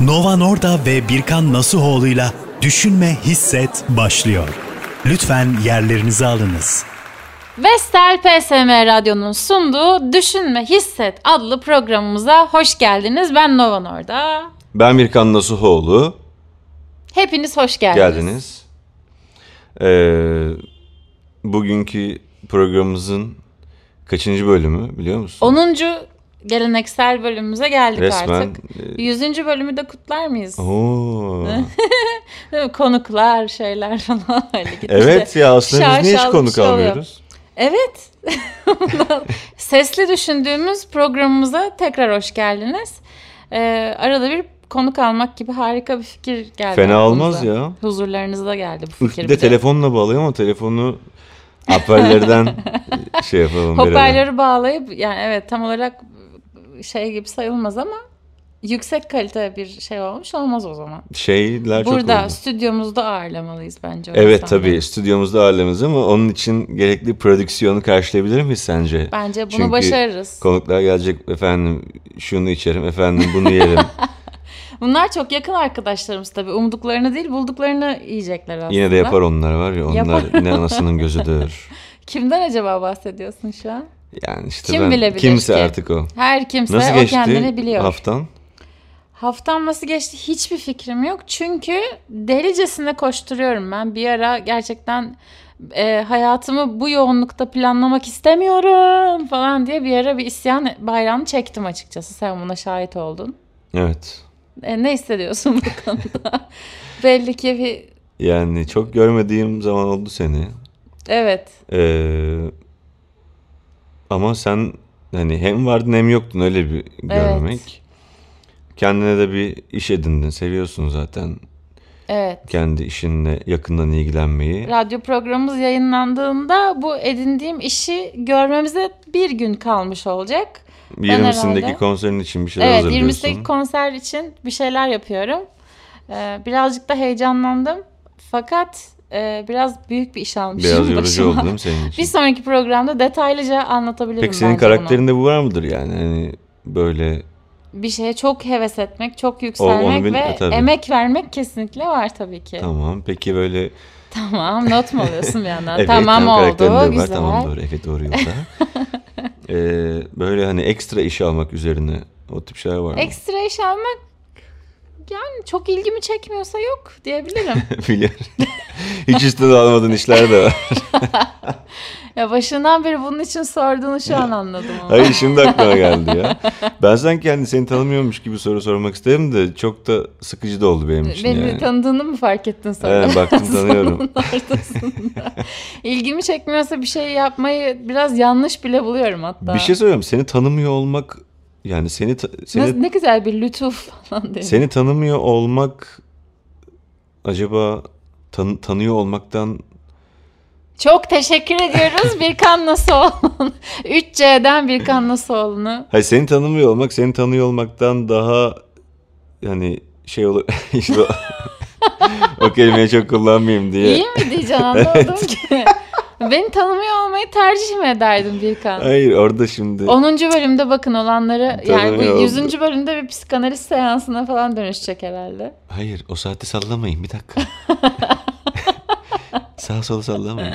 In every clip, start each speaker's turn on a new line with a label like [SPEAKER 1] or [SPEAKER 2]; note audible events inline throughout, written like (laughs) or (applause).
[SPEAKER 1] Nova Norda ve Birkan Nasuhoğlu'yla Düşünme Hisset başlıyor. Lütfen yerlerinizi alınız.
[SPEAKER 2] Vestel PSM Radyo'nun sunduğu Düşünme Hisset adlı programımıza hoş geldiniz. Ben Nova Norda.
[SPEAKER 3] Ben Birkan Nasuhoğlu.
[SPEAKER 2] Hepiniz hoş geldiniz.
[SPEAKER 3] Geldiniz. Ee, bugünkü programımızın kaçıncı bölümü biliyor musun?
[SPEAKER 2] 10. geleneksel bölümümüze geldik
[SPEAKER 3] Resmen,
[SPEAKER 2] artık. 100. bölümü de kutlar mıyız?
[SPEAKER 3] Oo. (laughs)
[SPEAKER 2] Konuklar, şeyler falan (laughs) öyle
[SPEAKER 3] evet ya aslında biz niye hiç konuk
[SPEAKER 2] şey
[SPEAKER 3] almıyoruz?
[SPEAKER 2] Evet. (laughs) Sesli düşündüğümüz programımıza tekrar hoş geldiniz. Ee, arada bir konuk almak gibi harika bir fikir geldi.
[SPEAKER 3] Fena
[SPEAKER 2] aklımıza.
[SPEAKER 3] olmaz ya.
[SPEAKER 2] Huzurlarınızda geldi bu fikir.
[SPEAKER 3] bir de telefonla bağlayayım ama telefonu hoparlörden şey yapalım.
[SPEAKER 2] Hoparlörü bağlayıp yani evet tam olarak şey gibi sayılmaz ama yüksek kalite bir şey olmuş olmaz o zaman.
[SPEAKER 3] Şeyler çok
[SPEAKER 2] Burada
[SPEAKER 3] oldu.
[SPEAKER 2] stüdyomuzda ağırlamalıyız bence.
[SPEAKER 3] Evet
[SPEAKER 2] insanları.
[SPEAKER 3] tabii stüdyomuzda ağırlamamız ama onun için gerekli prodüksiyonu karşılayabilir miyiz sence?
[SPEAKER 2] Bence bunu
[SPEAKER 3] Çünkü
[SPEAKER 2] başarırız.
[SPEAKER 3] Konuklar gelecek efendim şunu içerim efendim bunu yerim. (laughs)
[SPEAKER 2] Bunlar çok yakın arkadaşlarımız tabii. Umduklarını değil bulduklarını yiyecekler aslında.
[SPEAKER 3] Yine de yapar onlar var ya onlar
[SPEAKER 2] Yapar.
[SPEAKER 3] ne anasının gözüdür. (laughs)
[SPEAKER 2] Kimden acaba bahsediyorsun şu an?
[SPEAKER 3] Yani işte
[SPEAKER 2] Kim
[SPEAKER 3] ben
[SPEAKER 2] bilebilir
[SPEAKER 3] kimse
[SPEAKER 2] ki?
[SPEAKER 3] artık o.
[SPEAKER 2] Her kimse
[SPEAKER 3] Nasıl
[SPEAKER 2] o
[SPEAKER 3] geçti
[SPEAKER 2] kendini biliyor.
[SPEAKER 3] haftan?
[SPEAKER 2] Haftam nasıl geçti hiçbir fikrim yok. Çünkü delicesine koşturuyorum ben. Bir ara gerçekten e, hayatımı bu yoğunlukta planlamak istemiyorum falan diye bir ara bir isyan bayrağını çektim açıkçası. Sen buna şahit oldun.
[SPEAKER 3] Evet.
[SPEAKER 2] E, ne hissediyorsun bu konuda? (laughs) Belli ki bir...
[SPEAKER 3] Yani çok görmediğim zaman oldu seni.
[SPEAKER 2] Evet.
[SPEAKER 3] Ee, ama sen hani hem vardın hem yoktun öyle bir görmemek. Kendine de bir iş edindin. Seviyorsun zaten
[SPEAKER 2] Evet.
[SPEAKER 3] kendi işinle yakından ilgilenmeyi.
[SPEAKER 2] Radyo programımız yayınlandığında bu edindiğim işi görmemize bir gün kalmış olacak.
[SPEAKER 3] Bir
[SPEAKER 2] Ben
[SPEAKER 3] 20'sindeki
[SPEAKER 2] herhalde-
[SPEAKER 3] konserin için bir şeyler
[SPEAKER 2] Evet
[SPEAKER 3] hazırlıyorsun.
[SPEAKER 2] 20'deki konser için bir şeyler yapıyorum. Ee, birazcık da heyecanlandım. Fakat e, biraz büyük bir iş almışım
[SPEAKER 3] Biraz yorucu
[SPEAKER 2] başıma.
[SPEAKER 3] oldu değil mi senin (laughs) için?
[SPEAKER 2] Bir sonraki programda detaylıca anlatabilirim
[SPEAKER 3] Peki senin
[SPEAKER 2] bence bunu.
[SPEAKER 3] karakterinde bu var mıdır yani? Hani böyle
[SPEAKER 2] Bir şeye çok heves etmek, çok yükselmek
[SPEAKER 3] bil-
[SPEAKER 2] ve
[SPEAKER 3] e, tabii.
[SPEAKER 2] emek vermek kesinlikle var tabii ki. Tamam,
[SPEAKER 3] tamam. Peki böyle (laughs)
[SPEAKER 2] not mu alıyorsun bir yandan? (laughs)
[SPEAKER 3] evet
[SPEAKER 2] tamam
[SPEAKER 3] karakterinde
[SPEAKER 2] oldu,
[SPEAKER 3] var.
[SPEAKER 2] güzel.
[SPEAKER 3] Tamam doğru. Evet doğru yolda. ee, böyle hani ekstra iş almak üzerine o tip şeyler var mı?
[SPEAKER 2] Ekstra iş almak yani çok ilgimi çekmiyorsa yok diyebilirim. (laughs)
[SPEAKER 3] Biliyorum. Hiç üstüne almadığın işler de var. (laughs)
[SPEAKER 2] ya başından beri bunun için sorduğunu şu an anladım ama.
[SPEAKER 3] Hayır şimdi aklıma geldi ya. Ben sanki hani seni tanımıyormuş gibi soru sormak istedim de çok da sıkıcı da oldu benim için
[SPEAKER 2] Beni
[SPEAKER 3] yani.
[SPEAKER 2] tanıdığını mı fark ettin sonra?
[SPEAKER 3] Evet, baktım (laughs) tanıyorum.
[SPEAKER 2] İlgimi çekmiyorsa bir şey yapmayı biraz yanlış bile buluyorum hatta.
[SPEAKER 3] Bir şey söyleyeyim. Seni tanımıyor olmak yani seni seni
[SPEAKER 2] Nasıl- ne güzel bir lütuf falan diye.
[SPEAKER 3] Seni tanımıyor olmak acaba tan- tanıyor olmaktan
[SPEAKER 2] Çok teşekkür ediyoruz Birkan Nasuoğlu'nun. 3C'den (laughs) Birkan Nasuoğlu'nu.
[SPEAKER 3] hayır seni tanımıyor olmak seni tanıyor olmaktan daha yani şey olur (laughs) işte o, (laughs) o kelimeyi çok kullanmayayım diye.
[SPEAKER 2] İyi mi diyeceksin anlamadım ki. Beni tanımıyor olmayı tercih mi ederdin Birkan?
[SPEAKER 3] Hayır orada şimdi
[SPEAKER 2] 10. bölümde bakın olanları yani bu
[SPEAKER 3] Tanımıyor
[SPEAKER 2] 100.
[SPEAKER 3] oldu.
[SPEAKER 2] bölümde bir psikanaliz seansına falan dönüşecek herhalde.
[SPEAKER 3] hayır o saati sallamayın bir dakika. (laughs) Sağ sola sallamayın.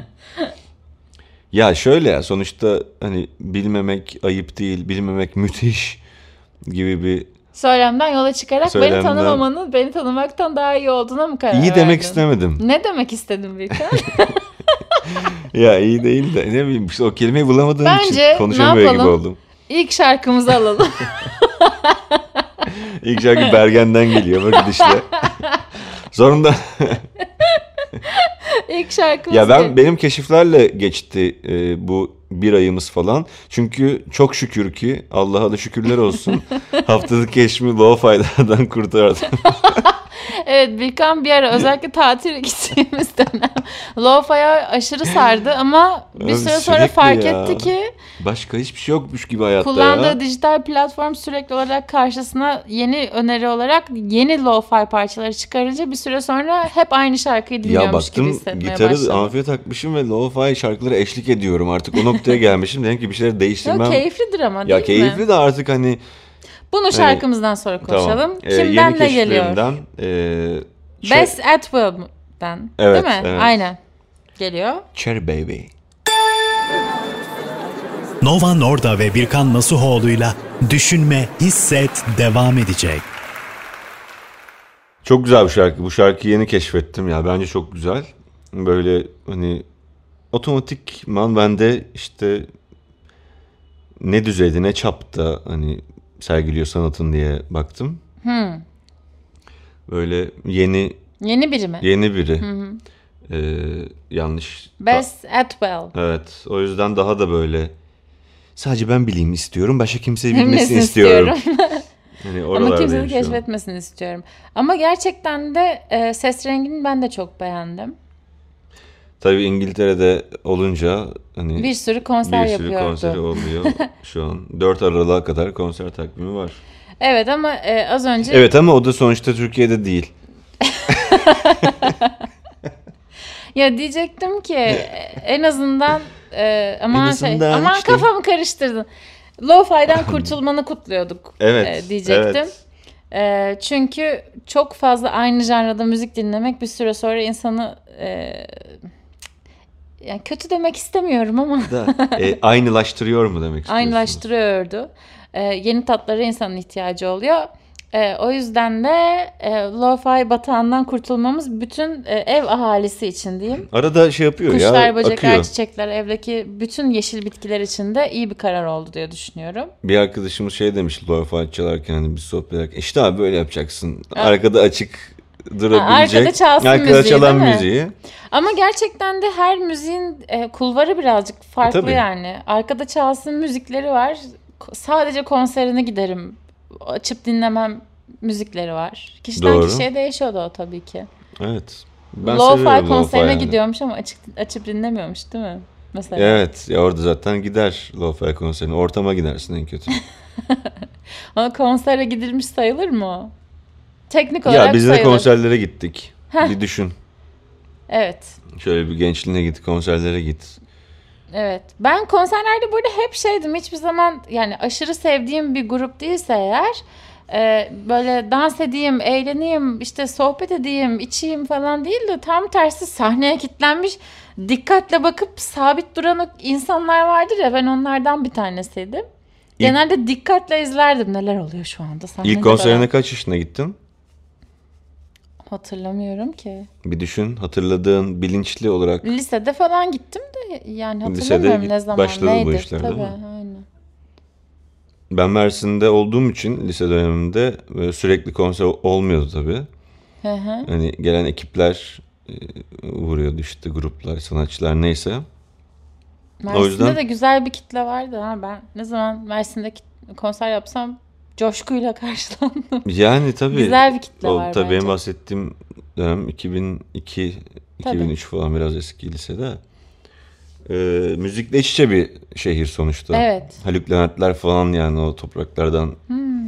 [SPEAKER 3] Ya şöyle ya sonuçta hani bilmemek ayıp değil, bilmemek müthiş gibi bir
[SPEAKER 2] Söylemden yola çıkarak beni
[SPEAKER 3] Söylemden-
[SPEAKER 2] tanımamanın beni tanımaktan daha iyi olduğuna mı karar
[SPEAKER 3] iyi
[SPEAKER 2] verdin?
[SPEAKER 3] demek istemedim.
[SPEAKER 2] Ne demek istedin Birkan? (laughs)
[SPEAKER 3] Ya iyi değil de ne bileyim işte o kelimeyi bulamadığım
[SPEAKER 2] Bence
[SPEAKER 3] için konuşamıyor gibi oldum.
[SPEAKER 2] İlk şarkımızı alalım. (laughs)
[SPEAKER 3] İlk şarkı Bergen'den geliyor bak işte. (laughs) Zorunda.
[SPEAKER 2] İlk şarkımız
[SPEAKER 3] ya ben benim keşiflerle geçti e, bu bir ayımız falan. Çünkü çok şükür ki Allah'a da şükürler olsun. (laughs) haftalık keşfimi lo-fi'lerden kurtardım.
[SPEAKER 2] Evet Birkan bir ara özellikle tatil gittiğimiz dönem (laughs) Lo-Fi'ye aşırı sardı ama bir süre sonra fark
[SPEAKER 3] ya.
[SPEAKER 2] etti ki
[SPEAKER 3] Başka hiçbir şey yokmuş gibi hayatta
[SPEAKER 2] kullandığı
[SPEAKER 3] ya.
[SPEAKER 2] dijital platform sürekli olarak karşısına yeni öneri olarak yeni Lo-Fi parçaları çıkarınca bir süre sonra hep aynı şarkıyı
[SPEAKER 3] Ya
[SPEAKER 2] dinliyormuş gibi
[SPEAKER 3] baktım
[SPEAKER 2] hissetmeye
[SPEAKER 3] gitarı
[SPEAKER 2] başladı.
[SPEAKER 3] amfiye takmışım ve lo-fi şarkılara eşlik ediyorum. Artık o noktaya gelmişim. Dedim ki bir şeyler değiştirmem.
[SPEAKER 2] keyiflidir ama değil
[SPEAKER 3] Ya
[SPEAKER 2] mi?
[SPEAKER 3] keyifli de artık hani
[SPEAKER 2] Bunu şarkımızdan sonra konuşalım.
[SPEAKER 3] Ee,
[SPEAKER 2] Kimden ne geliyor?
[SPEAKER 3] ee, Cher-
[SPEAKER 2] Best Atwell'den.
[SPEAKER 3] Evet,
[SPEAKER 2] Değil mi?
[SPEAKER 3] evet.
[SPEAKER 2] Aynen. Geliyor.
[SPEAKER 3] Cherry Baby.
[SPEAKER 1] Nova Norda ve Birkan Nasuhoğlu'yla Düşünme, Hisset devam edecek.
[SPEAKER 3] Çok güzel bir şarkı. Bu şarkıyı yeni keşfettim ya. Bence çok güzel. Böyle hani otomatikman bende işte ne düzeyde ne çapta hani sergiliyor sanatın diye baktım. Böyle yeni
[SPEAKER 2] Yeni biri mi?
[SPEAKER 3] yeni biri. Ee, yanlış.
[SPEAKER 2] Best Atwell.
[SPEAKER 3] Evet. O yüzden daha da böyle sadece ben bileyim istiyorum. Başka kimse (laughs)
[SPEAKER 2] bilmesini
[SPEAKER 3] istiyorum.
[SPEAKER 2] istiyorum. (laughs)
[SPEAKER 3] Hani
[SPEAKER 2] Ama kimsenin keşfetmesini istiyorum. Ama gerçekten de e, ses rengini ben de çok beğendim.
[SPEAKER 3] Tabii İngiltere'de olunca hani
[SPEAKER 2] Bir sürü konser
[SPEAKER 3] bir sürü
[SPEAKER 2] yapıyordu.
[SPEAKER 3] konseri oluyor (laughs) şu an. 4 Aralık'a kadar konser takvimi var.
[SPEAKER 2] Evet ama e, az önce
[SPEAKER 3] Evet ama o da sonuçta Türkiye'de değil. (laughs)
[SPEAKER 2] ya diyecektim ki e, en azından e, aman
[SPEAKER 3] En
[SPEAKER 2] şey
[SPEAKER 3] azından
[SPEAKER 2] aman
[SPEAKER 3] işte.
[SPEAKER 2] kafamı karıştırdın. Lo-fi'den kurtulmanı kutluyorduk
[SPEAKER 3] Evet,
[SPEAKER 2] e, diyecektim.
[SPEAKER 3] evet.
[SPEAKER 2] E, çünkü çok fazla aynı janrada müzik dinlemek bir süre sonra insanı e, yani kötü demek istemiyorum ama
[SPEAKER 3] Da, e, aynılaştırıyor mu demek istiyorsunuz?
[SPEAKER 2] aynılaştırıyordu. Ee, yeni tatlara insanın ihtiyacı oluyor. Ee, o yüzden de e, lo-fi batağından kurtulmamız bütün e, ev ahalisi için diyeyim.
[SPEAKER 3] Arada şey yapıyor
[SPEAKER 2] Kuşlar,
[SPEAKER 3] ya
[SPEAKER 2] böcekler,
[SPEAKER 3] akıyor.
[SPEAKER 2] çiçekler, evdeki bütün yeşil bitkiler için de iyi bir karar oldu diye düşünüyorum.
[SPEAKER 3] Bir arkadaşımız şey demiş lo-fi çalarken hani bir sohbet ederken işte abi böyle yapacaksın. Arkada açık durabilecek.
[SPEAKER 2] arkada çalsın
[SPEAKER 3] arkada
[SPEAKER 2] müziği,
[SPEAKER 3] çalan
[SPEAKER 2] değil mi?
[SPEAKER 3] müziği.
[SPEAKER 2] Ama gerçekten de her müziğin e, kulvarı birazcık farklı
[SPEAKER 3] E, tabii.
[SPEAKER 2] yani. Arkada çalsın müzikleri var. Sadece konserine giderim. Açıp dinlemem müzikleri var. Kişiden
[SPEAKER 3] Doğru.
[SPEAKER 2] kişiye değişiyor da o tabii ki.
[SPEAKER 3] Evet. Ben
[SPEAKER 2] Lo-fi konserine
[SPEAKER 3] yani.
[SPEAKER 2] gidiyormuş ama açık, açıp dinlemiyormuş değil mi? Mesela.
[SPEAKER 3] Evet ya orada zaten gider lo-fi konserine. Ortama gidersin en kötü. (laughs)
[SPEAKER 2] Ama konsere gidilmiş sayılır mı o? Teknik olarak
[SPEAKER 3] ya biz de
[SPEAKER 2] sayılır.
[SPEAKER 3] konserlere gittik. Bir düşün.
[SPEAKER 2] Evet.
[SPEAKER 3] Şöyle bir gençliğine git, konserlere git.
[SPEAKER 2] Evet. Ben konserlerde burada hep şeydim. Hiçbir zaman yani aşırı sevdiğim bir grup değilse eğer e, böyle dans edeyim, eğleneyim, işte sohbet edeyim, içeyim falan değil de tam tersi sahneye kilitlenmiş dikkatle bakıp sabit duran insanlar vardır ya ben onlardan bir tanesiydim. Genelde dikkatle izlerdim neler oluyor şu anda. Sahne
[SPEAKER 3] İlk konserine kaç yaşına gittin?
[SPEAKER 2] Hatırlamıyorum ki.
[SPEAKER 3] Bir düşün. Hatırladığın bilinçli olarak.
[SPEAKER 2] Lisede falan gittim de yani
[SPEAKER 3] Lisede
[SPEAKER 2] hatırlamıyorum
[SPEAKER 3] git-
[SPEAKER 2] ne zaman
[SPEAKER 3] başladı bu
[SPEAKER 2] neydi.
[SPEAKER 3] işler, değil
[SPEAKER 2] Tabii,
[SPEAKER 3] mi?
[SPEAKER 2] aynen.
[SPEAKER 3] Ben Mersin'de olduğum için lise döneminde böyle sürekli konser olmuyordu tabii.
[SPEAKER 2] Hı hı.
[SPEAKER 3] Hani gelen ekipler e, vuruyordu işte gruplar, sanatçılar neyse.
[SPEAKER 2] Mersin'de
[SPEAKER 3] yüzden-
[SPEAKER 2] de güzel bir kitle vardı ha. Ben ne zaman Mersin'de konser yapsam coşkuyla (laughs) karşılandım.
[SPEAKER 3] Yani tabii.
[SPEAKER 2] Güzel bir kitle
[SPEAKER 3] o,
[SPEAKER 2] var
[SPEAKER 3] Tabii benim
[SPEAKER 2] bence.
[SPEAKER 3] bahsettiğim dönem 2002,
[SPEAKER 2] Tabii.
[SPEAKER 3] 2003 falan biraz eski lisede. Ee, müzikle iç içe bir şehir sonuçta.
[SPEAKER 2] Evet.
[SPEAKER 3] Haluk Leventler falan yani o topraklardan
[SPEAKER 2] Hmm.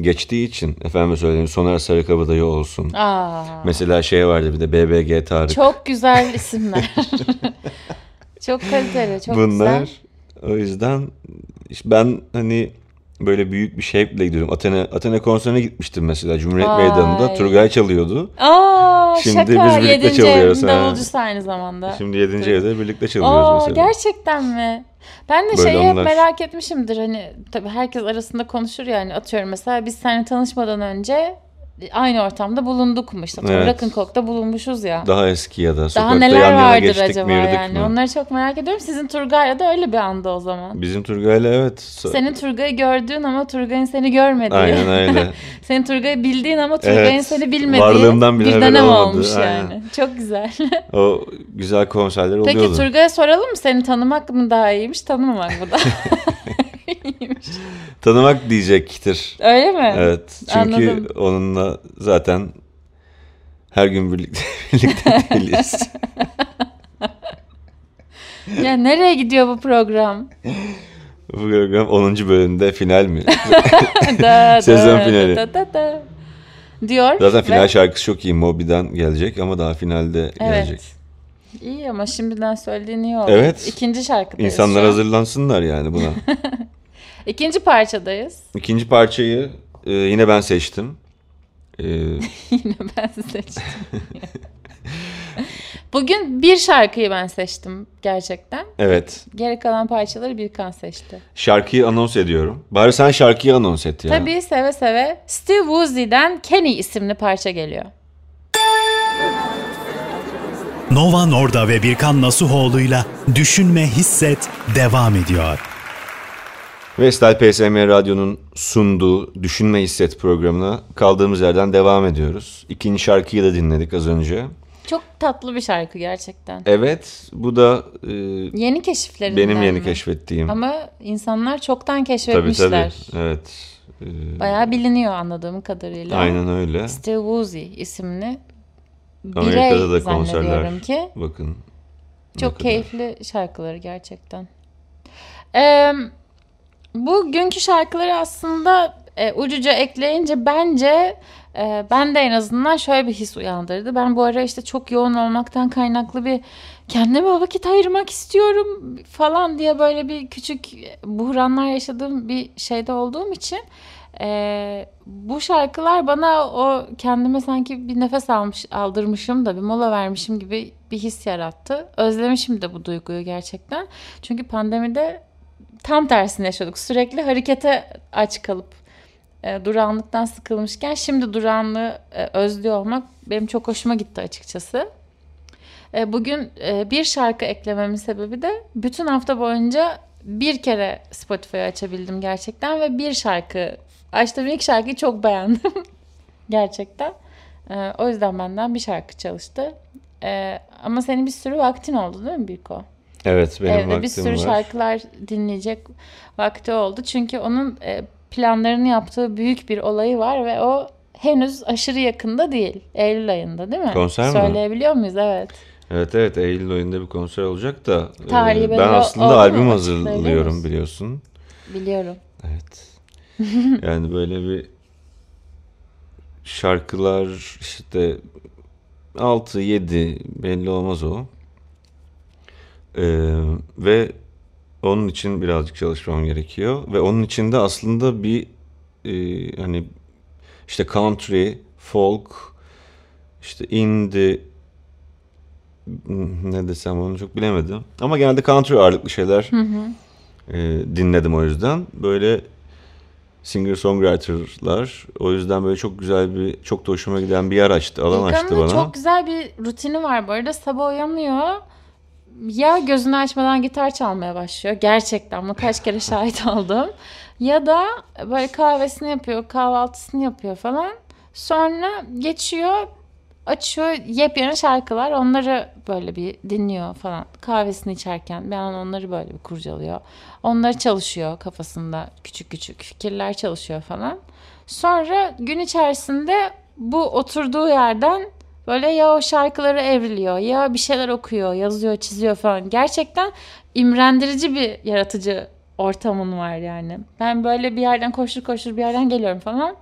[SPEAKER 3] geçtiği için efendim söyleyeyim Soner Sarıkabadayı olsun.
[SPEAKER 2] Aa,
[SPEAKER 3] Mesela şey vardı bir de BBG Tarık.
[SPEAKER 2] çok güzel isimler. (laughs) çok kaliteli, çok
[SPEAKER 3] Bunlar
[SPEAKER 2] güzel.
[SPEAKER 3] o yüzden işte ben hani böyle büyük bir şevkle gidiyorum. Athena, Athena konserine gitmiştim mesela Cumhuriyet
[SPEAKER 2] Vay.
[SPEAKER 3] Meydanı'nda. Turgay çalıyordu.
[SPEAKER 2] Aa,
[SPEAKER 3] Şimdi
[SPEAKER 2] şaka.
[SPEAKER 3] biz birlikte
[SPEAKER 2] Yedinci
[SPEAKER 3] çalıyoruz, ha.
[SPEAKER 2] davulcusu aynı zamanda.
[SPEAKER 3] Şimdi 7. evde birlikte çalıyoruz
[SPEAKER 2] Aa,
[SPEAKER 3] mesela.
[SPEAKER 2] gerçekten mi? Ben de
[SPEAKER 3] Böyle
[SPEAKER 2] şeyi hep merak etmişimdir. Hani tabii herkes arasında konuşur yani atıyorum mesela biz seninle tanışmadan önce aynı ortamda bulunduk mu işte
[SPEAKER 3] Evet.
[SPEAKER 2] Rock'n'Coke'da bulunmuşuz ya.
[SPEAKER 3] Daha eski ya da
[SPEAKER 2] Daha
[SPEAKER 3] sokakta
[SPEAKER 2] neler
[SPEAKER 3] yan yana
[SPEAKER 2] vardır
[SPEAKER 3] geçtik
[SPEAKER 2] acaba
[SPEAKER 3] mi yürüdük
[SPEAKER 2] yani?
[SPEAKER 3] mü?
[SPEAKER 2] Onları çok merak ediyorum. Sizin Turgay'la da öyle bir anda o zaman.
[SPEAKER 3] Bizim Turgay'la evet.
[SPEAKER 2] Senin Turgay'ı gördüğün ama Turgay'ın seni görmediği.
[SPEAKER 3] Aynen öyle. (laughs)
[SPEAKER 2] Senin Turgay'ı bildiğin ama Turgay'ın
[SPEAKER 3] Evet.
[SPEAKER 2] seni bilmediği
[SPEAKER 3] Varlığımdan bile
[SPEAKER 2] bir dönem
[SPEAKER 3] olmadı.
[SPEAKER 2] olmuş
[SPEAKER 3] Aynen.
[SPEAKER 2] yani. Çok güzel. (laughs)
[SPEAKER 3] o güzel konserler
[SPEAKER 2] Peki
[SPEAKER 3] oluyordu.
[SPEAKER 2] Turgay'a soralım mı? Seni tanımak mı daha iyiymiş, tanımamak mı daha? (laughs)
[SPEAKER 3] Tanımak diyecektir.
[SPEAKER 2] Öyle mi?
[SPEAKER 3] Evet. Çünkü
[SPEAKER 2] Anladım.
[SPEAKER 3] onunla zaten her gün birlikte (laughs) birlikte değiliz. (laughs)
[SPEAKER 2] Ya nereye gidiyor bu program?
[SPEAKER 3] Bu program 10. bölümde final mi? (laughs)
[SPEAKER 2] Da,
[SPEAKER 3] Sezon
[SPEAKER 2] da,
[SPEAKER 3] finali.
[SPEAKER 2] da, da, da. Diyor.
[SPEAKER 3] Zaten final
[SPEAKER 2] ve-
[SPEAKER 3] şarkısı çok iyi. Moby'den gelecek ama daha finalde gelecek.
[SPEAKER 2] Evet. İyi ama şimdiden söylediğin iyi oldu.
[SPEAKER 3] Evet.
[SPEAKER 2] İkinci şarkıdayız
[SPEAKER 3] İnsanlar hazırlansınlar yani buna.
[SPEAKER 2] İkinci parçadayız.
[SPEAKER 3] İkinci parçayı e, yine ben seçtim. E, (laughs)
[SPEAKER 2] Yine ben seçtim. (laughs) Bugün bir şarkıyı ben seçtim gerçekten.
[SPEAKER 3] evet.
[SPEAKER 2] Geri kalan parçaları Birkan seçti.
[SPEAKER 3] Şarkıyı anons ediyorum. Bari sen şarkıyı anons et ya.
[SPEAKER 2] Tabii seve seve Steve Woozy'den Kenny isimli parça geliyor.
[SPEAKER 1] Nova Norda ve Birkan Nasuhoğlu'yla Düşünme Hisset devam ediyor.
[SPEAKER 3] Vestel PSM Radyo'nun sunduğu Düşünme Hisset programına kaldığımız yerden devam ediyoruz. İkinci şarkıyı da dinledik az önce.
[SPEAKER 2] Çok tatlı bir şarkı gerçekten.
[SPEAKER 3] Evet, bu da e,
[SPEAKER 2] Yeni keşiflerinden
[SPEAKER 3] benim yeni
[SPEAKER 2] mi?
[SPEAKER 3] keşfettiğim.
[SPEAKER 2] Ama insanlar çoktan
[SPEAKER 3] tabii
[SPEAKER 2] keşfetmişler.
[SPEAKER 3] tabii. Evet. E,
[SPEAKER 2] Bayağı biliniyor anladığım kadarıyla.
[SPEAKER 3] aynen öyle.
[SPEAKER 2] Steve Woozy isimli
[SPEAKER 3] Amerika'da da konserler.
[SPEAKER 2] ki.
[SPEAKER 3] Bakın.
[SPEAKER 2] Çok keyifli şarkıları gerçekten. Ee, bugünkü şarkıları aslında e, ucuca ekleyince bence e, ben de en azından şöyle bir his uyandırdı. Ben bu ara işte çok yoğun olmaktan kaynaklı bir kendime vakit ayırmak istiyorum falan diye böyle bir küçük buhranlar yaşadığım bir şeyde olduğum için e, bu şarkılar bana o kendime sanki bir nefes almış aldırmışım da bir mola vermişim gibi bir his yarattı. Özlemişim de bu duyguyu gerçekten. Çünkü pandemide tam tersini yaşadık. Sürekli harekete aç kalıp e, durağanlıktan sıkılmışken şimdi durağanlığı e, özlüyor olmak benim çok hoşuma gitti açıkçası. E, bugün e, bir şarkı eklememin sebebi de bütün hafta boyunca bir kere Spotify'ı açabildim gerçekten ve bir şarkı açtığım ilk şarkıyı çok beğendim (laughs) gerçekten. E, o yüzden benden bir şarkı çalıştı. E, ama senin bir sürü vaktin oldu değil mi Birko?
[SPEAKER 3] Evet, benim
[SPEAKER 2] Evde
[SPEAKER 3] vaktim
[SPEAKER 2] bir sürü
[SPEAKER 3] var.
[SPEAKER 2] şarkılar dinleyecek vakti oldu. Çünkü onun e, planlarını yaptığı büyük bir olayı var ve o henüz aşırı yakında değil. Eylül ayında değil mi?
[SPEAKER 3] Konser mi?
[SPEAKER 2] Söyleyebiliyor muyuz? Evet.
[SPEAKER 3] Evet evet Eylül ayında bir konser olacak da e,
[SPEAKER 2] Tarihi
[SPEAKER 3] ben aslında albüm hazırlıyorum biliyorsun.
[SPEAKER 2] Biliyorum.
[SPEAKER 3] Evet. (laughs) yani böyle bir şarkılar işte 6 7 belli olmaz o. Ee, ve onun için birazcık çalışmam gerekiyor ve onun için de aslında bir e, hani işte country, folk, işte indie ne desem onu çok bilemedim. Ama genelde country ağırlıklı şeyler e, dinledim o yüzden. Böyle singer-songwriter'lar. O yüzden böyle çok güzel bir, çok da hoşuma giden bir yer açtı, alan açtı
[SPEAKER 2] İlkan'ın
[SPEAKER 3] bana.
[SPEAKER 2] çok güzel bir rutini var bu arada. Sabah uyanıyor. Ya gözünü açmadan gitar çalmaya başlıyor. Gerçekten bunu kaç kere şahit oldum. Ya da böyle kahvesini yapıyor, kahvaltısını yapıyor falan. Sonra geçiyor, açıyor yepyeni şarkılar. Onları böyle bir dinliyor falan. Kahvesini içerken bir an onları böyle bir kurcalıyor. Onları çalışıyor kafasında küçük küçük fikirler çalışıyor falan. Sonra gün içerisinde bu oturduğu yerden böyle ya o şarkıları evriliyor ya bir şeyler okuyor, yazıyor, çiziyor falan. Gerçekten imrendirici bir yaratıcı ortamın var yani. Ben böyle bir yerden koştur koştur bir yerden geliyorum falan.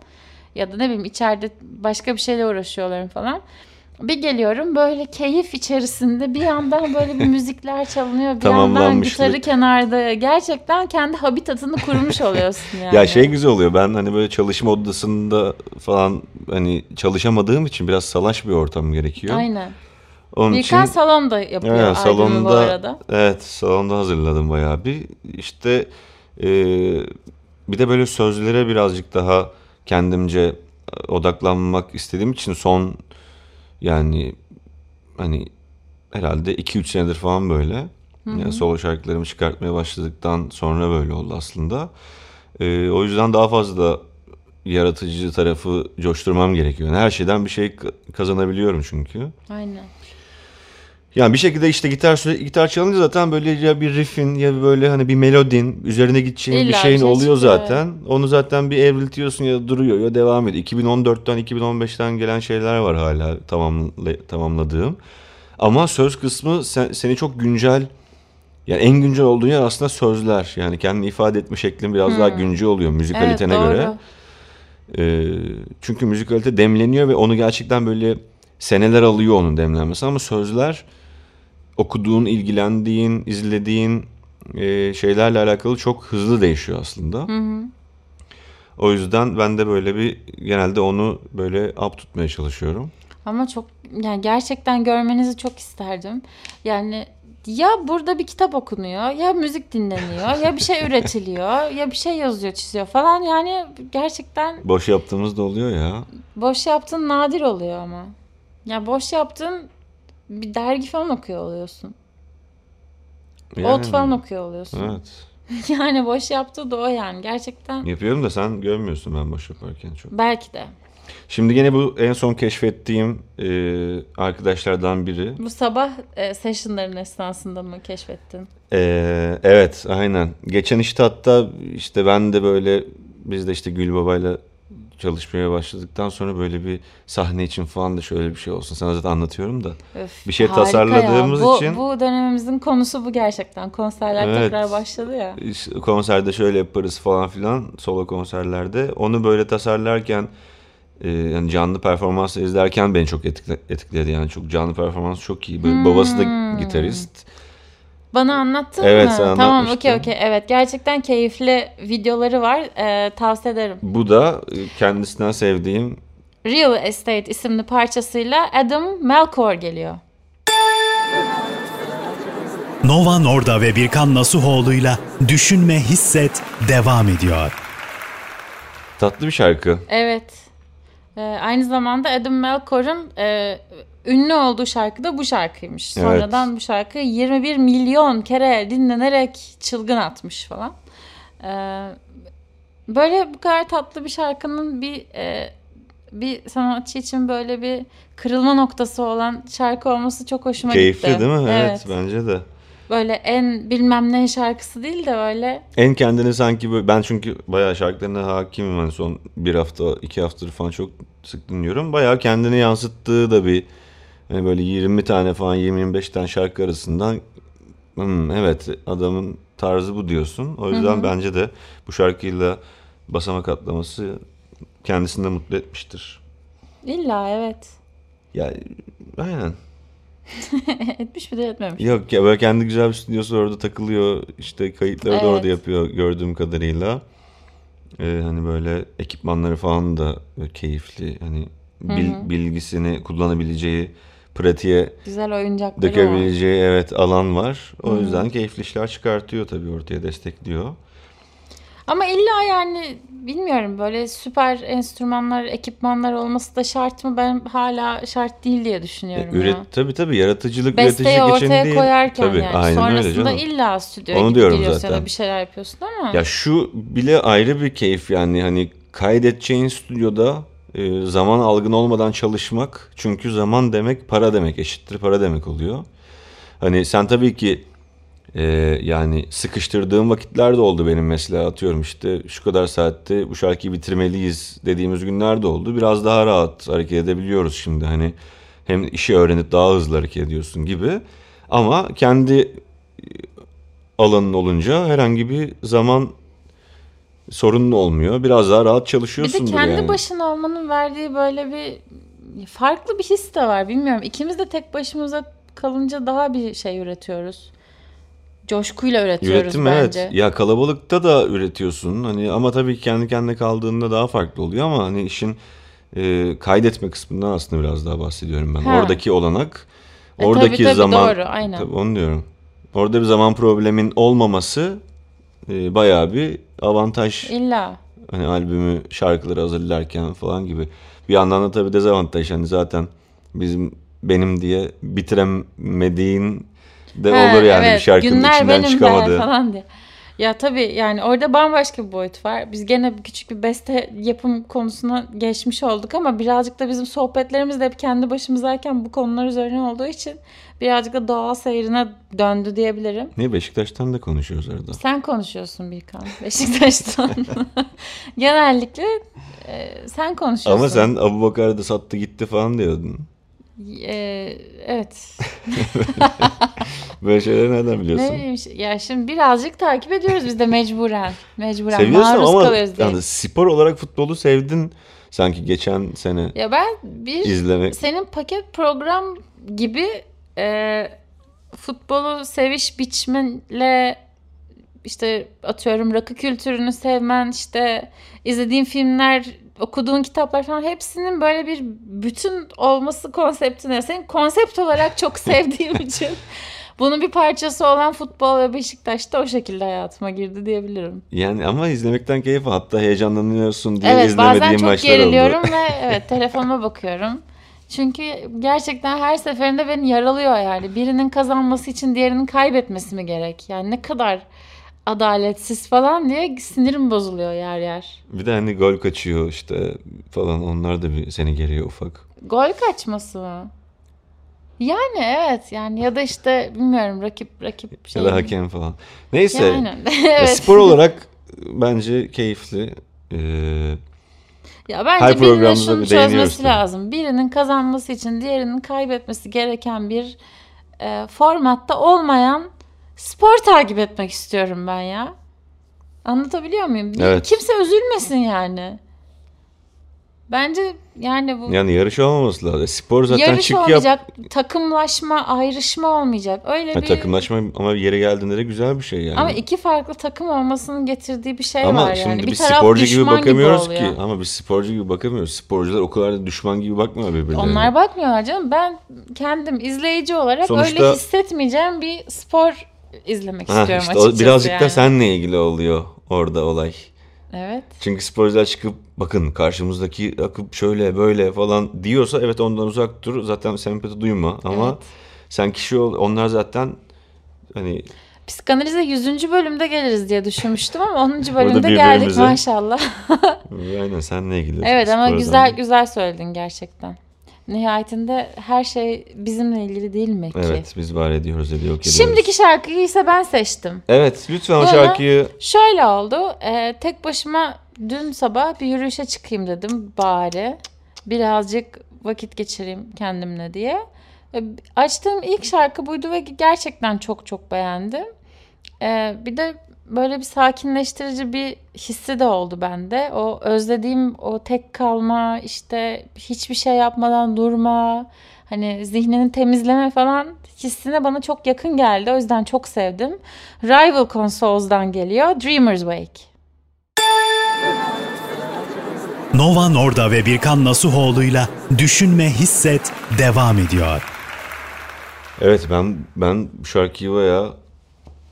[SPEAKER 2] Ya da ne bileyim içeride başka bir şeyle uğraşıyorlarım falan. Bir geliyorum böyle keyif içerisinde bir yandan böyle bir müzikler çalınıyor. Bir yandan gitarı kenarda. Gerçekten kendi habitatını kurmuş oluyorsun (laughs) yani.
[SPEAKER 3] Ya şey güzel oluyor. Ben hani böyle çalışma odasında falan hani çalışamadığım için biraz salaş bir ortam gerekiyor.
[SPEAKER 2] Aynen.
[SPEAKER 3] Onun
[SPEAKER 2] Birkan
[SPEAKER 3] için
[SPEAKER 2] salonda yapıyor
[SPEAKER 3] Evet,
[SPEAKER 2] albümü bu arada.
[SPEAKER 3] Evet, salonda hazırladım bayağı bir. İşte e, bir de böyle sözlere birazcık daha kendimce odaklanmak istediğim için son yani hani herhalde 2-3 senedir falan böyle. Yani solo şarkılarımı çıkartmaya başladıktan sonra böyle oldu aslında. E, o yüzden daha fazla yaratıcı tarafı coşturmam gerekiyor. Yani her şeyden bir şey ka- kazanabiliyorum çünkü.
[SPEAKER 2] Aynen.
[SPEAKER 3] Yani bir şekilde işte gitar gitar çalınca zaten böyle ya bir riffin ya böyle hani bir melodin üzerine gideceğin
[SPEAKER 2] İlla
[SPEAKER 3] bir şeyin
[SPEAKER 2] şey
[SPEAKER 3] oluyor
[SPEAKER 2] çıkıyor,
[SPEAKER 3] zaten. Onu zaten bir evriltiyorsun ya duruyor ya devam ediyor. 2014'ten 2015'ten gelen şeyler var hala tamamla, tamamladığım. Ama söz kısmı sen- seni çok güncel yani en güncel olduğun yer aslında sözler. Yani kendini ifade etme şeklin biraz daha güncel oluyor
[SPEAKER 2] Evet
[SPEAKER 3] müzikalitene
[SPEAKER 2] doğru.
[SPEAKER 3] göre. Ee, çünkü müzikalite demleniyor ve onu gerçekten böyle seneler alıyor onun demlenmesi ama sözler okuduğun, ilgilendiğin, izlediğin e, şeylerle alakalı çok hızlı değişiyor aslında. O yüzden ben de böyle bir genelde onu böyle up tutmaya çalışıyorum.
[SPEAKER 2] Ama çok yani gerçekten görmenizi çok isterdim. Yani ya burada bir kitap okunuyor, ya müzik dinleniyor, ya bir şey üretiliyor, (laughs) ya bir şey yazıyor, çiziyor falan. Yani gerçekten
[SPEAKER 3] Boş yaptığımız da oluyor ya.
[SPEAKER 2] boş yaptığın nadir oluyor ama. Ya boş yaptığın bir dergi falan okuyor oluyorsun.
[SPEAKER 3] Yani,
[SPEAKER 2] Ot falan okuyor oluyorsun.
[SPEAKER 3] Evet. (laughs)
[SPEAKER 2] Yani boş yaptığı da o yani gerçekten.
[SPEAKER 3] Yapıyorum da sen görmüyorsun ben boş yaparken çok.
[SPEAKER 2] Belki de.
[SPEAKER 3] Şimdi gene bu en son keşfettiğim e, arkadaşlardan biri.
[SPEAKER 2] Bu sabah e, sessionların esnasında mı keşfettin?
[SPEAKER 3] E, evet aynen. Geçen işte hatta işte ben de böyle biz de işte Gül Baba'yla çalışmaya başladıktan sonra böyle bir sahne için falan da şöyle bir şey olsun. Sana zaten anlatıyorum da.
[SPEAKER 2] Öf,
[SPEAKER 3] Bir şey tasarladığımız
[SPEAKER 2] ya. Bu,
[SPEAKER 3] için-
[SPEAKER 2] Bu dönemimizin konusu bu gerçekten. Konserler
[SPEAKER 3] Evet.
[SPEAKER 2] tekrar başladı ya.
[SPEAKER 3] İşte konserde şöyle yaparız falan filan solo konserlerde. Onu böyle tasarlarken e, yani canlı performans izlerken beni çok etkile- etkiledi yani çok canlı performans çok iyi. Böyle babası da gitarist.
[SPEAKER 2] Bana anlattın
[SPEAKER 3] Evet,
[SPEAKER 2] mı?
[SPEAKER 3] sen
[SPEAKER 2] Tamam okey okey. Evet gerçekten keyifli videoları var. Ee, tavsiye ederim.
[SPEAKER 3] Bu da e, kendisinden sevdiğim
[SPEAKER 2] Real Estate isimli parçasıyla Adam Melkor geliyor.
[SPEAKER 1] Nova Norda ve Birkan Nasuhoğlu'yla Düşünme Hisset devam ediyor.
[SPEAKER 3] tatlı bir şarkı.
[SPEAKER 2] Evet. Ee, aynı zamanda Adam Melkor'un e, ünlü olduğu şarkı da bu şarkıymış. Sonradan bu şarkı 21 milyon kere dinlenerek çılgın atmış falan. Ee, böyle bu kadar tatlı bir şarkının bir e, bir sanatçı için böyle bir kırılma noktası olan şarkı olması çok hoşuma
[SPEAKER 3] Keyifli
[SPEAKER 2] gitti.
[SPEAKER 3] değil mi? Evet, bence de.
[SPEAKER 2] Böyle en bilmem ne şarkısı değil de böyle
[SPEAKER 3] En kendini sanki böyle ben çünkü bayağı şarkılarına hakimim hani son bir hafta iki haftadır falan çok sık dinliyorum. Bayağı kendini yansıttığı da bir hani böyle 20 tane falan 20-25 tane şarkı arasından "Hmm, evet adamın tarzı bu diyorsun. O yüzden bence de bu şarkıyla basamak atlaması kendisini de mutlu etmiştir.
[SPEAKER 2] illa evet.
[SPEAKER 3] Ya aynen. (laughs)
[SPEAKER 2] Etmiş bir de etmemiş.
[SPEAKER 3] Yok ya böyle kendi güzel bir stüdyosu orada takılıyor. İşte kayıtları da
[SPEAKER 2] Evet.
[SPEAKER 3] orada yapıyor gördüğüm kadarıyla. Ee, hani böyle ekipmanları falan da keyifli. Hani bil- bilgisini kullanabileceği, pratiğe
[SPEAKER 2] Güzel oyuncakları var.
[SPEAKER 3] dökebileceği evet alan var. O yüzden keyifli işler çıkartıyor tabii ortaya destekliyor.
[SPEAKER 2] Ama illa yani bilmiyorum böyle süper enstrümanlar, ekipmanlar olması da şart mı? Ben hala şart değil diye düşünüyorum
[SPEAKER 3] E, üret
[SPEAKER 2] ya.
[SPEAKER 3] tabii tabii yaratıcılık
[SPEAKER 2] Besteyi
[SPEAKER 3] üreticilik için
[SPEAKER 2] ortaya
[SPEAKER 3] değil.
[SPEAKER 2] koyarken
[SPEAKER 3] tabii,
[SPEAKER 2] yani.
[SPEAKER 3] aynen öyle
[SPEAKER 2] Sonrasında
[SPEAKER 3] canım.
[SPEAKER 2] illa stüdyoya
[SPEAKER 3] Onu
[SPEAKER 2] gidip geliyorsun ya
[SPEAKER 3] zaten.
[SPEAKER 2] bir şeyler yapıyorsun ama.
[SPEAKER 3] Ya şu bile ayrı bir keyif yani hani kaydedeceğin stüdyoda e, zaman algın olmadan çalışmak çünkü zaman demek para demek eşittir para demek oluyor. Hani sen tabii ki e, yani sıkıştırdığım vakitler de oldu benim mesela atıyorum işte şu kadar saatte bu şarkıyı bitirmeliyiz dediğimiz günler de oldu. Biraz daha rahat hareket edebiliyoruz şimdi hani hem işi öğrenip daha hızlı hareket ediyorsun gibi. Ama kendi e, alanın olunca herhangi bir zaman sorunun olmuyor. Biraz daha rahat
[SPEAKER 2] bir
[SPEAKER 3] çalışıyorsun
[SPEAKER 2] de kendi
[SPEAKER 3] yani.
[SPEAKER 2] başına olmanın verdiği böyle bir farklı bir his de var. Bilmiyorum. İkimiz de tek başımıza kalınca daha bir şey üretiyoruz. Coşkuyla üretiyoruz
[SPEAKER 3] Üretim
[SPEAKER 2] bence.
[SPEAKER 3] evet. Ya kalabalıkta da üretiyorsun. Hani ama tabii kendi kendine kaldığında daha farklı oluyor ama hani işin e, kaydetme kısmından aslında biraz daha bahsediyorum ben.
[SPEAKER 2] Ha.
[SPEAKER 3] Oradaki olanak,
[SPEAKER 2] E,
[SPEAKER 3] oradaki
[SPEAKER 2] tabii, tabii,
[SPEAKER 3] zaman
[SPEAKER 2] doğru, aynen.
[SPEAKER 3] Tabii onu diyorum. Orada bir zaman problemin olmaması e, bayağı bir avantaj.
[SPEAKER 2] İlla.
[SPEAKER 3] Hani albümü, şarkıları hazırlarken falan gibi. Bir yandan da tabii dezavantaj. Hani zaten bizim benim diye bitiremediğin de
[SPEAKER 2] Ha,
[SPEAKER 3] olur yani
[SPEAKER 2] evet,
[SPEAKER 3] bir şarkının
[SPEAKER 2] günler
[SPEAKER 3] içinden
[SPEAKER 2] benim be
[SPEAKER 3] çıkamadığı.
[SPEAKER 2] falan diye. Ya tabii yani orada bambaşka bir boyut var. Biz gene bir küçük bir beste yapım konusuna geçmiş olduk ama birazcık da bizim sohbetlerimiz de hep kendi başımızdayken bu konular üzerine olduğu için birazcık da doğal seyrine döndü diyebilirim.
[SPEAKER 3] Ne Beşiktaş'tan da konuşuyoruz arada.
[SPEAKER 2] Sen konuşuyorsun Birkan Beşiktaş'tan. (laughs) Genellikle e, sen konuşuyorsun.
[SPEAKER 3] Ama sen Abu Bakar da sattı gitti falan diyordun.
[SPEAKER 2] E, evet. (laughs)
[SPEAKER 3] Böyle şeyleri nereden biliyorsun?
[SPEAKER 2] Ne bileyim, ya şimdi birazcık takip ediyoruz biz de mecburen. Mecburen
[SPEAKER 3] Seviyorsun
[SPEAKER 2] maruz
[SPEAKER 3] ama
[SPEAKER 2] kalıyoruz diye.
[SPEAKER 3] yani spor olarak futbolu sevdin sanki geçen sene
[SPEAKER 2] Ya ben bir
[SPEAKER 3] izlemek.
[SPEAKER 2] senin paket program gibi e, futbolu seviş biçimle işte atıyorum rakı kültürünü sevmen, işte izlediğin filmler, okuduğun kitaplar falan hepsinin böyle bir bütün olması konseptine. Senin konsept olarak çok sevdiğim (laughs) için bunun bir parçası olan futbol ve Beşiktaş da o şekilde hayatıma girdi diyebilirim.
[SPEAKER 3] Yani ama izlemekten keyif hatta heyecanlanıyorsun diye
[SPEAKER 2] Evet bazen
[SPEAKER 3] izlemediğim
[SPEAKER 2] çok
[SPEAKER 3] maçlar
[SPEAKER 2] geriliyorum
[SPEAKER 3] oldu.
[SPEAKER 2] ve (laughs) evet telefonuma bakıyorum. Çünkü gerçekten her seferinde beni yaralıyor yani. Birinin kazanması için diğerinin kaybetmesi mi gerek? Yani ne kadar adaletsiz falan diye sinirim bozuluyor yer yer.
[SPEAKER 3] Bir de hani gol kaçıyor işte falan onlar da bir seni geriyor ufak.
[SPEAKER 2] Gol kaçması mı? Yani evet yani ya da işte bilmiyorum rakip rakip şey.
[SPEAKER 3] Ya da hakem falan. Neyse.
[SPEAKER 2] Yani,
[SPEAKER 3] Ya (laughs)
[SPEAKER 2] evet.
[SPEAKER 3] spor olarak bence keyifli. Ee,
[SPEAKER 2] Ya bence
[SPEAKER 3] Her
[SPEAKER 2] birinin şunu çözmesi
[SPEAKER 3] tabii.
[SPEAKER 2] lazım. Birinin kazanması için diğerinin kaybetmesi gereken bir e, formatta olmayan spor takip etmek istiyorum ben ya. Anlatabiliyor muyum? Bir-
[SPEAKER 3] Evet.
[SPEAKER 2] Kimse üzülmesin yani. Bence yani bu
[SPEAKER 3] yani yarış olmaması lazım. Spor zaten
[SPEAKER 2] yarış
[SPEAKER 3] çık yap.
[SPEAKER 2] olmayacak, takımlaşma, ayrışma olmayacak. Öyle
[SPEAKER 3] Ha,
[SPEAKER 2] bir
[SPEAKER 3] takımlaşma ama yere geldiğinde de güzel bir şey yani.
[SPEAKER 2] ama iki farklı takım olmasının getirdiği bir şey
[SPEAKER 3] Ama
[SPEAKER 2] var
[SPEAKER 3] şimdi
[SPEAKER 2] yani. Bir
[SPEAKER 3] biz
[SPEAKER 2] taraf
[SPEAKER 3] sporcu gibi bakamıyoruz
[SPEAKER 2] gibi
[SPEAKER 3] ki. Ama biz sporcu gibi bakamıyoruz. Sporcular o kadar da düşman gibi bakmıyor birbirlerine.
[SPEAKER 2] Onlar bakmıyorlar canım. Ben kendim izleyici olarak
[SPEAKER 3] Sonuçta-
[SPEAKER 2] öyle hissetmeyeceğim bir spor izlemek
[SPEAKER 3] Ha,
[SPEAKER 2] istiyorum
[SPEAKER 3] işte
[SPEAKER 2] açıkçası
[SPEAKER 3] birazcık
[SPEAKER 2] yani.
[SPEAKER 3] da seninle ilgili oluyor orada olay.
[SPEAKER 2] Evet.
[SPEAKER 3] Çünkü sporcular çıkıp bakın karşımızdaki akıp şöyle böyle falan diyorsa evet ondan uzak dur. Zaten sempati duyma ama
[SPEAKER 2] Evet.
[SPEAKER 3] sen kişi ol onlar zaten hani
[SPEAKER 2] Psikanalize 100. bölümde geliriz diye düşünmüştüm ama 10. bölümde geldik maşallah. (laughs)
[SPEAKER 3] aynen seninle ilgili.
[SPEAKER 2] evet ama güzel güzel söyledin gerçekten. Nihayetinde her şey bizimle ilgili değil mi ki?
[SPEAKER 3] Evet biz var ediyoruz ediyor ediyoruz.
[SPEAKER 2] Şimdiki şarkıyı ise ben seçtim.
[SPEAKER 3] Evet lütfen o
[SPEAKER 2] Bunu-
[SPEAKER 3] şarkıyı
[SPEAKER 2] Şöyle oldu. e, tek başıma dün sabah bir yürüyüşe çıkayım dedim bari. Birazcık vakit geçireyim kendimle diye. E, açtığım ilk şarkı buydu ve gerçekten çok çok beğendim. E, bir de böyle bir sakinleştirici bir hissi de oldu bende. O özlediğim o tek kalma, işte hiçbir şey yapmadan durma, hani zihnini temizleme falan hissine bana çok yakın geldi. O yüzden çok sevdim. Rival Consoles'dan geliyor. Dreamer's Wake.
[SPEAKER 1] Nova Norda ve Birkan Nasuhoğlu'yla Düşünme Hisset devam ediyor.
[SPEAKER 3] Evet ben ben bu şarkıyı bayağı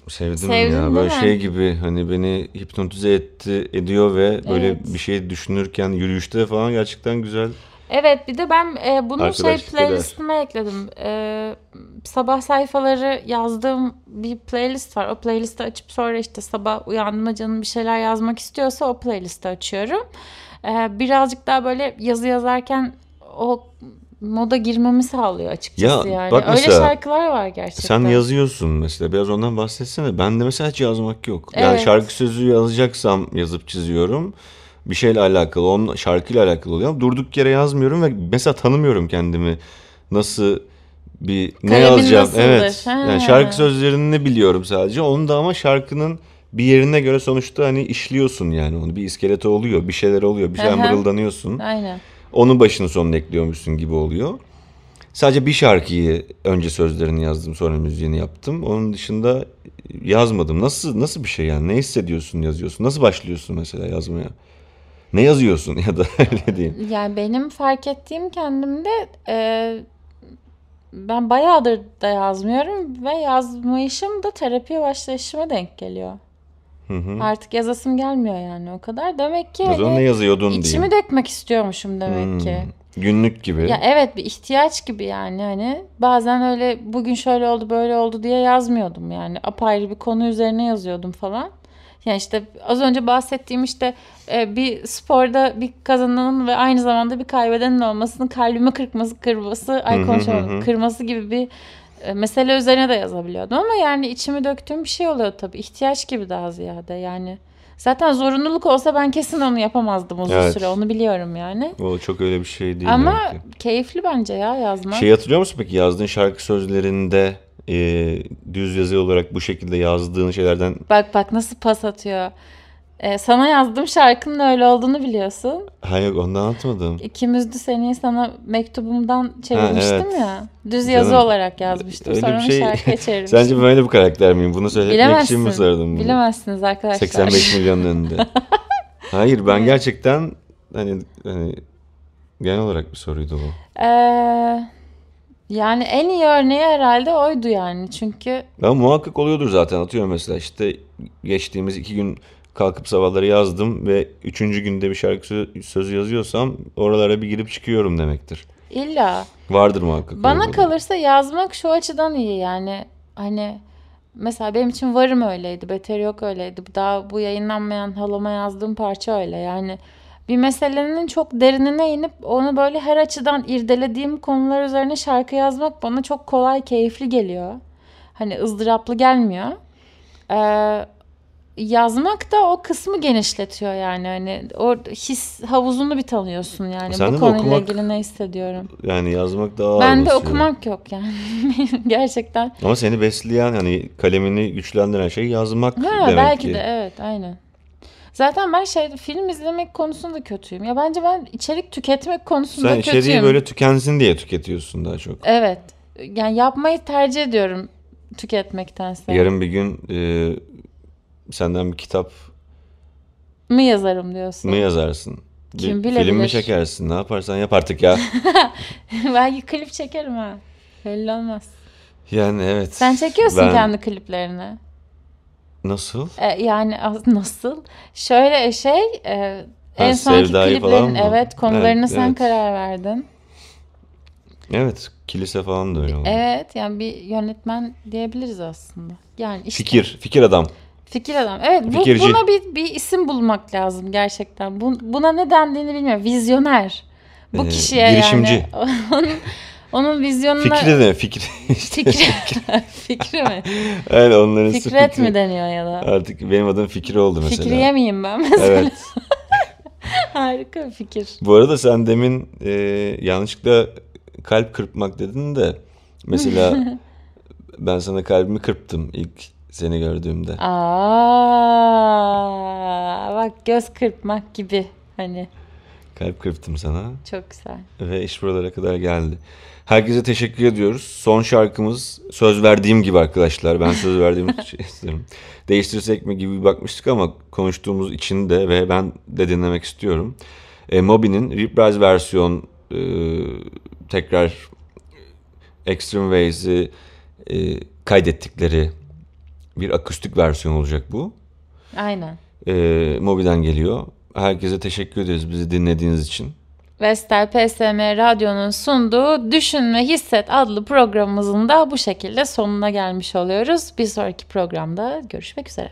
[SPEAKER 3] sevdim
[SPEAKER 2] Sevdin
[SPEAKER 3] ya. Böyle
[SPEAKER 2] mi?
[SPEAKER 3] şey gibi hani beni hipnotize etti ediyor ve böyle
[SPEAKER 2] Evet.
[SPEAKER 3] bir şey düşünürken yürüyüşte falan gerçekten güzel.
[SPEAKER 2] Evet bir de ben e, bunu şey
[SPEAKER 3] Arkadaşlık eder.
[SPEAKER 2] playlistime ekledim. E, sabah sayfaları yazdığım bir playlist var. O playlisti açıp sonra işte sabah uyandığımda canım bir şeyler yazmak istiyorsa o playlisti açıyorum. E, birazcık daha böyle yazı yazarken o moda girmemi sağlıyor açıkçası
[SPEAKER 3] Ya,
[SPEAKER 2] yani.
[SPEAKER 3] bak
[SPEAKER 2] Öyle
[SPEAKER 3] mesela,
[SPEAKER 2] şarkılar var gerçekten.
[SPEAKER 3] Sen yazıyorsun mesela biraz ondan bahsetsene. Ben de mesela hiç yazmak yok. Yani
[SPEAKER 2] Evet.
[SPEAKER 3] şarkı sözü yazacaksam yazıp çiziyorum. Bir şeyle alakalı, onun şarkıyla alakalı oluyor. Durduk yere yazmıyorum ve mesela tanımıyorum kendimi. Nasıl bir ne
[SPEAKER 2] Kalemin
[SPEAKER 3] yazacağım?
[SPEAKER 2] nasıldır?
[SPEAKER 3] Evet.
[SPEAKER 2] Ha.
[SPEAKER 3] Yani şarkı sözlerini biliyorum sadece. Onu da ama şarkının bir yerine göre sonuçta hani işliyorsun yani onu. Bir iskeleti oluyor, bir şeyler oluyor, bir şeyler mırıldanıyorsun.
[SPEAKER 2] Aynen.
[SPEAKER 3] Onun başını sonunu ekliyormuşsun gibi oluyor. Sadece bir şarkıyı önce sözlerini yazdım sonra müziğini yaptım. Onun dışında yazmadım. Nasıl nasıl bir şey yani? Ne hissediyorsun yazıyorsun? Nasıl başlıyorsun mesela yazmaya? Ne yazıyorsun ya da (laughs) öyle diyeyim.
[SPEAKER 2] Yani benim fark ettiğim kendimde e, ben bayağıdır da yazmıyorum ve yazmayışım da terapiye başlayışıma denk geliyor.
[SPEAKER 3] Hı hı.
[SPEAKER 2] Artık yazasım gelmiyor yani o kadar. Demek ki
[SPEAKER 3] O zaman
[SPEAKER 2] hani
[SPEAKER 3] ne yazıyordun
[SPEAKER 2] içimi
[SPEAKER 3] diyeyim.
[SPEAKER 2] dökmek istiyormuşum demek
[SPEAKER 3] Hmm.
[SPEAKER 2] ki.
[SPEAKER 3] Günlük gibi.
[SPEAKER 2] Ya evet bir ihtiyaç gibi yani hani bazen öyle bugün şöyle oldu böyle oldu diye yazmıyordum yani apayrı bir konu üzerine yazıyordum falan. Yani işte az önce bahsettiğim işte e, bir sporda bir kazananın ve aynı zamanda bir kaybedenin olmasının kalbimi kırması kırması ay konuşamadım kırması gibi bir mesele üzerine de yazabiliyordum ama yani içimi döktüğüm bir şey oluyor tabii ihtiyaç gibi daha ziyade yani. Zaten zorunluluk olsa ben kesin onu yapamazdım uzun
[SPEAKER 3] Evet.
[SPEAKER 2] süre onu biliyorum yani.
[SPEAKER 3] O çok öyle bir şey değil.
[SPEAKER 2] Ama
[SPEAKER 3] demek ki.
[SPEAKER 2] keyifli bence ya yazmak.
[SPEAKER 3] Şey hatırlıyor musun peki yazdığın şarkı sözlerinde e, düz yazı olarak bu şekilde yazdığın şeylerden
[SPEAKER 2] Bak bak nasıl pas atıyor. Ee, sana yazdığım şarkının öyle olduğunu biliyorsun.
[SPEAKER 3] Hayır ondan anlatmadım.
[SPEAKER 2] İkimiz de seni sana mektubumdan çevirmiştim
[SPEAKER 3] evet.
[SPEAKER 2] ya. Düz yazı
[SPEAKER 3] Canım,
[SPEAKER 2] olarak yazmıştım.
[SPEAKER 3] öyle
[SPEAKER 2] Sonra
[SPEAKER 3] bir
[SPEAKER 2] onu
[SPEAKER 3] şey-
[SPEAKER 2] şarkıya çevirmiştim. (laughs)
[SPEAKER 3] Sence böyle bir karakter miyim? Bunu söylemek için mi sordun bunu?
[SPEAKER 2] Bilemezsiniz arkadaşlar.
[SPEAKER 3] 85 (laughs) milyonun önünde. Hayır ben gerçekten hani, hani genel olarak bir soruydu bu.
[SPEAKER 2] Ee, yani en iyi örneği herhalde oydu yani. Çünkü
[SPEAKER 3] Ya muhakkak oluyordur zaten atıyorum mesela işte geçtiğimiz iki gün kalkıp sabahları yazdım ve üçüncü günde bir şarkı sö- sözü yazıyorsam oralara bir girip çıkıyorum demektir.
[SPEAKER 2] illa
[SPEAKER 3] Vardır muhakkak.
[SPEAKER 2] Bana
[SPEAKER 3] öyle.
[SPEAKER 2] kalırsa yazmak şu açıdan iyi yani hani mesela benim için varım öyleydi, beter yok öyleydi. Daha bu yayınlanmayan halama yazdığım parça öyle yani. Bir meselenin çok derinine inip onu böyle her açıdan irdelediğim konular üzerine şarkı yazmak bana çok kolay, keyifli geliyor. Hani ızdıraplı gelmiyor. Ee, yazmak da o kısmı genişletiyor yani hani o his havuzunu bir tanıyorsun yani
[SPEAKER 3] Sen
[SPEAKER 2] bu konuyla
[SPEAKER 3] okumak-
[SPEAKER 2] ilgili ne hissediyorum.
[SPEAKER 3] Yani yazmak daha
[SPEAKER 2] Ben de okumak yok yani. (laughs) Gerçekten.
[SPEAKER 3] Ama seni besleyen hani kalemini güçlendiren şey yazmak
[SPEAKER 2] Ha,
[SPEAKER 3] demek
[SPEAKER 2] belki
[SPEAKER 3] ki.
[SPEAKER 2] de evet aynen. Zaten ben şey film izlemek konusunda kötüyüm. Ya bence ben içerik tüketmek konusunda
[SPEAKER 3] Sen
[SPEAKER 2] kötüyüm.
[SPEAKER 3] içeriği böyle tükensin diye tüketiyorsun daha çok.
[SPEAKER 2] Evet. Yani yapmayı tercih ediyorum tüketmektense.
[SPEAKER 3] Yarın bir gün e, senden bir kitap
[SPEAKER 2] Mı yazarım diyorsun?
[SPEAKER 3] mı yazarsın? Bir
[SPEAKER 2] Kim
[SPEAKER 3] film mi
[SPEAKER 2] bilebilir?
[SPEAKER 3] çekersin? Ne yaparsan yap artık ya. (laughs)
[SPEAKER 2] Belki klip çekerim ha. Belli olmaz.
[SPEAKER 3] yani evet.
[SPEAKER 2] Sen çekiyorsun
[SPEAKER 3] Ben-
[SPEAKER 2] kendi kliplerini.
[SPEAKER 3] Nasıl?
[SPEAKER 2] E, yani az- nasıl? Şöyle şey e, en sonki
[SPEAKER 3] Sevda'yı falan
[SPEAKER 2] kliplerin
[SPEAKER 3] mı?
[SPEAKER 2] evet konularını
[SPEAKER 3] Evet,
[SPEAKER 2] sen
[SPEAKER 3] evet.
[SPEAKER 2] karar verdin.
[SPEAKER 3] Evet. Kilise falan da öyle oldu.
[SPEAKER 2] Evet yani bir yönetmen diyebiliriz aslında. Yani işte
[SPEAKER 3] Fikir. Fikir adam.
[SPEAKER 2] Fikir adam. Evet bu,
[SPEAKER 3] Fikirci.
[SPEAKER 2] buna bir, bir isim bulmak lazım gerçekten. Bu, buna ne dendiğini bilmiyorum. Vizyoner. Bu
[SPEAKER 3] Ee,
[SPEAKER 2] kişiye
[SPEAKER 3] girişimci.
[SPEAKER 2] yani. (laughs) Onun, onun vizyonuna...
[SPEAKER 3] Fikri de fikri. (laughs) işte.
[SPEAKER 2] Fikri, fikri (laughs) mi?
[SPEAKER 3] Aynen onların
[SPEAKER 2] Fikret
[SPEAKER 3] Fikri.
[SPEAKER 2] mi deniyor ya da?
[SPEAKER 3] Artık benim adım Fikri oldu mesela.
[SPEAKER 2] Fikriye miyim ben mesela?
[SPEAKER 3] Evet.
[SPEAKER 2] Harika bir fikir.
[SPEAKER 3] Bu arada sen demin e, yanlışlıkla kalp kırpmak dedin de mesela ben sana kalbimi kırptım ilk seni gördüğümde.
[SPEAKER 2] Aa, bak göz kırpmak gibi hani
[SPEAKER 3] Kalp kırptım sana
[SPEAKER 2] çok güzel.
[SPEAKER 3] ve iş buralara kadar geldi. Herkese teşekkür ediyoruz. Son şarkımız söz verdiğim gibi arkadaşlar. Ben söz verdiğim (laughs) şey istiyorum. Değiştirsek mi gibi bakmıştık ama konuştuğumuz için de ve ben de dinlemek istiyorum. E, Moby'nin Reprise versiyon e, tekrar Extreme Ways'i e, kaydettikleri bir akustik versiyon olacak bu.
[SPEAKER 2] Aynen.
[SPEAKER 3] E, Moby'den geliyor. Herkese teşekkür ederiz bizi dinlediğiniz için.
[SPEAKER 2] Vestel PSM Radyo'nun sunduğu Düşün ve Hisset adlı programımızın da bu şekilde sonuna gelmiş oluyoruz. Bir sonraki programda görüşmek üzere.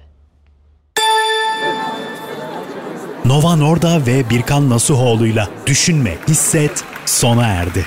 [SPEAKER 1] Nova Norda ve Birkan Nasuhoğlu'yla Düşünme, Hisset sona erdi.